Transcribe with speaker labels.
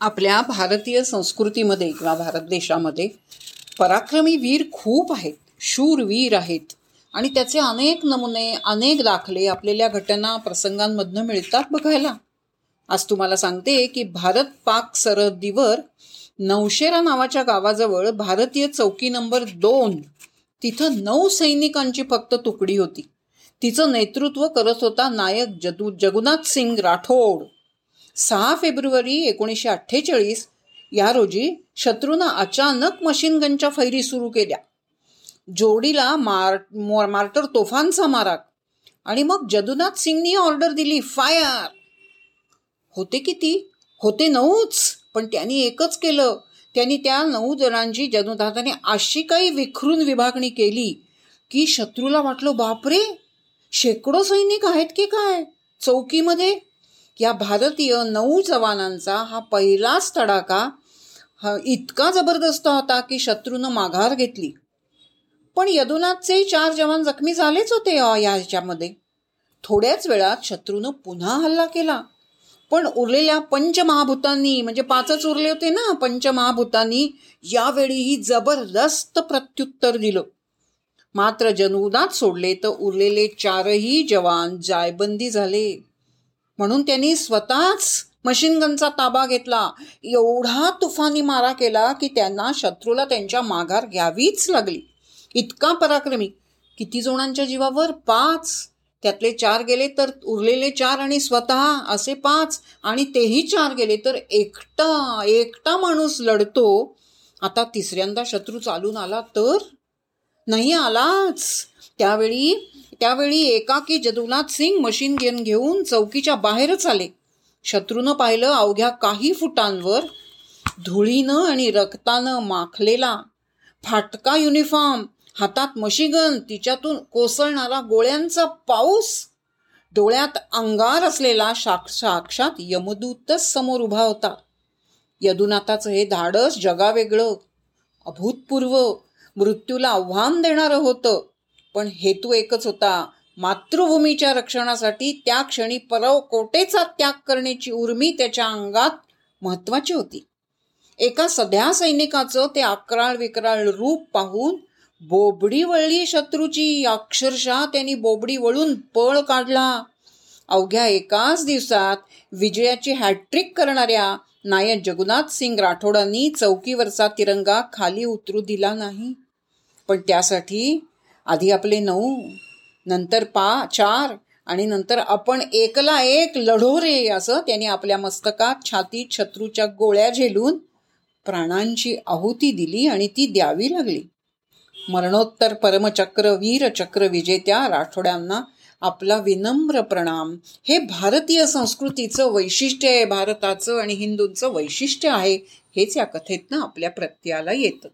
Speaker 1: आपल्या भारतीय संस्कृतीमध्ये किंवा भारत देशामध्ये पराक्रमी वीर खूप आहेत. शूरवीर आहेत. आणि त्याचे अनेक नमुने अनेक दाखले आपल्याला घटना प्रसंगांमधनं मिळतात बघायला. आज तुम्हाला सांगते की भारत पाक सरहद्दीवर नौशेरा नावाच्या गावाजवळ भारतीय चौकी नंबर दोन तिथं नऊ सैनिकांची फक्त तुकडी होती. तिचं नेतृत्व करत होता नायक जदू जगुनाथ सिंग राठोड. सहा फेब्रुवारी एकोणीसशे अठ्ठेचाळीस या रोजी शत्रूनं अचानक मशीन गनच्या फैरी सुरू केल्या. जोडीला मार मार्टर तोफांचा मारा आणि मग जदुनाथ सिंगनी ऑर्डर दिली फायर होते किती? होते नऊच पण त्यांनी एकच केलं. त्यांनी त्या नऊ जणांची जदुनाथाने अशी काही विखरून विभागणी केली की शत्रूला वाटलं बापरे! शेकडो सैनिक आहेत की काय? चौकीमध्ये या भारतीय नऊ जवानांचा हा पहिलाच तडाका हा इतका जबरदस्त होता की शत्रूनं माघार घेतली. पण यदुनाथचे चार जवान जखमी झालेच होते याच्यामध्ये. थोड्याच वेळात शत्रूनं पुन्हा हल्ला केला. पण उरलेल्या पंचमहाभूतांनी म्हणजे पाचच उरले होते ना पंचमहाभूतांनी यावेळीही जबरदस्त प्रत्युत्तर दिलं. मात्र जनुदात सोडले तर उरलेले चारही जवान जायबंदी झाले. म्हणून त्यांनी स्वतःच मशीनगनचा ताबा घेतला. एवढा तुफानी मारा केला की त्यांना शत्रूला त्यांच्या माघार घ्यावीच लागली. इतका पराक्रमी. किती जणांच्या जीवावर? पाच. त्यातले चार गेले तर उरलेले चार आणि स्वतः असे पाच. आणि तेही चार गेले तर एकटा एकटा माणूस लढतो. आता तिसऱ्यांदा शत्रू चालून आला तर? नाही आलाच. त्यावेळी त्यावेळी एकाकी जदुनाथ सिंग मशीन गन घेऊन चौकीच्या बाहेरच आले. शत्रूनं पाहिलं अवघ्या काही फुटांवर धुळीनं आणि रक्तानं माखलेला फाटका युनिफॉर्म हातात मशीगन तिच्यातून कोसळणारा गोळ्यांचा पाऊस डोळ्यात अंगार असलेला साक्षात यमदूतच समोर उभा होता. यदुनाथाचं हे धाडस जगावेगळं अभूतपूर्व मृत्यूला आव्हान देणारं होतं. पण हेतू एकच होता. मातृभूमीच्या रक्षणासाठी त्या क्षणी परव कोटेचा त्याग करण्याची उर्मी त्याच्या अंगात महत्वाची होती. एका सध्या सैनिकाचं ते अकराळ विकराळ रूप पाहून बोबडी वळली शत्रूची. अक्षरशः त्यांनी बोबडी वळून पळ काढला. अवघ्या एकाच दिवसात विजयाची हॅट्रिक करणाऱ्या नायक जगुनाथ सिंग राठोडांनी चौकीवरचा तिरंगा खाली उतरू दिला नाही. पण त्यासाठी आधी आपले नऊ नंतर पा चार आणि नंतर आपण एकला एक लढो रे असं त्याने आपल्या मस्तकात छातीत शत्रूच्या गोळ्या झेलून प्राणांची आहुती दिली आणि ती द्यावी लागली. मरणोत्तर परमचक्र वीरचक्र विजेत्या राठोड्यांना आपला विनम्र प्रणाम. हे भारतीय संस्कृतीचं वैशिष्ट्य आहे भारताचं आणि हिंदूंचं वैशिष्ट्य आहे हेच या कथेतनं आपल्या प्रत्ययाला येतं.